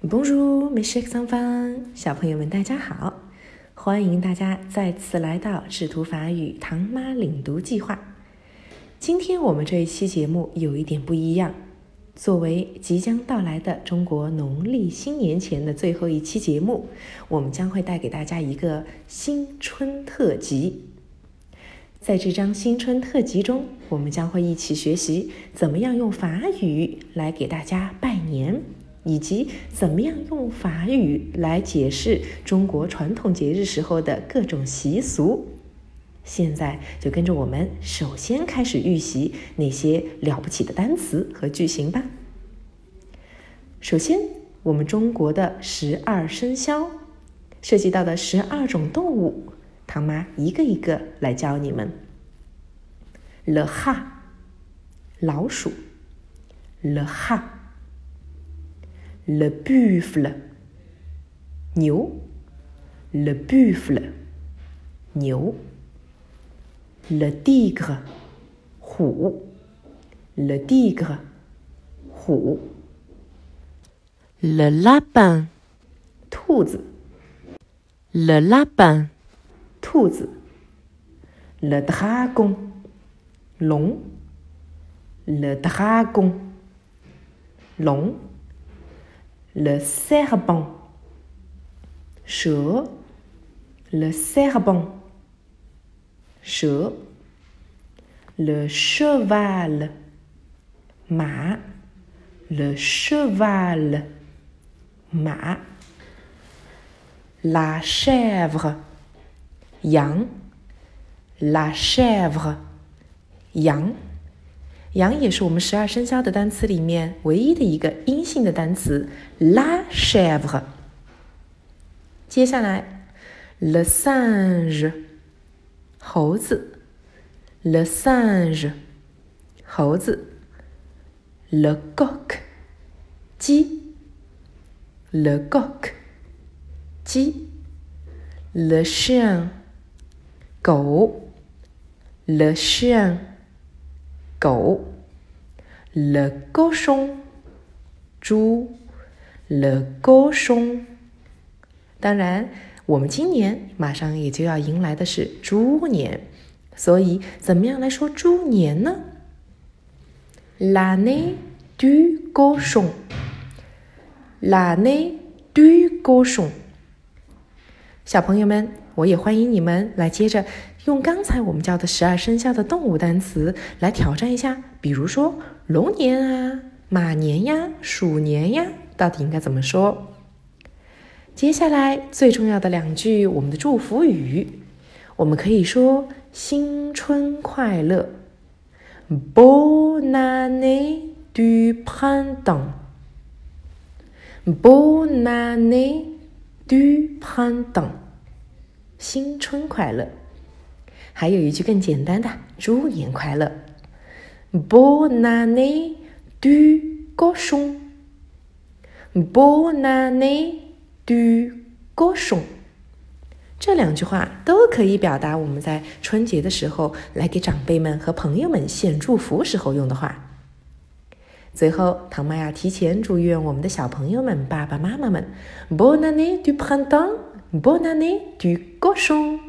Bonjour, mes chers enfants，小朋友们，大家好！欢迎大家再次来到智图法语唐妈领读计划。今天我们这一期节目有一点不一样，作为即将到来的中国农历新年前的最后一期节目，我们将会带给大家一个新春特辑。在这张新春特辑中，我们将会一起学习怎么样用法语来给大家拜年。以及怎么样用法语来解释中国传统节日时候的各种习俗？现在就跟着我们，首先开始预习那些了不起的单词和句型吧。首先，我们中国的十二生肖涉及到的十二种动物，唐妈一个一个来教你们。了哈，老鼠。了哈。Le buffle 牛，le buffle 牛，le tigre 虎，le tigre 虎，le lapin 兔子，le lapin 兔子，le dragon 龙，le dragon 龙。le serpent. She, le serpent. Le cheval. Ma, le cheval. Ma. La chèvre. Yang. La chèvre. Yang. 羊也是我们十二生肖的单词里面唯一的一个阴性的单词，la chèvre。接下来，le singe，猴子，le singe，猴子，le coq，鸡，le coq，鸡，le chien，狗，le chien。狗，le cochon，猪，le cochon。当然，我们今年马上也就要迎来的是猪年，所以怎么样来说猪年呢？l'année du cochon，l'année du cochon。小朋友们，我也欢迎你们来接着。用刚才我们教的十二生肖的动物单词来挑战一下，比如说龙年啊、马年呀、鼠年呀，到底应该怎么说？接下来最重要的两句我们的祝福语，我们可以说“新春快乐 ”，Bon année du printemps，Bonne année du printemps，新春快乐。还有一句更简单的“猪年快乐 Bon année du g o s h o n Bon année du Goshon，。这两句话都可以表达我们在春节的时候来给长辈们和朋友们献祝福时候用的话。最后，唐妈呀提前祝愿我们的小朋友们、爸爸妈妈们，Bonne année du printemps，Bonne année du cochon。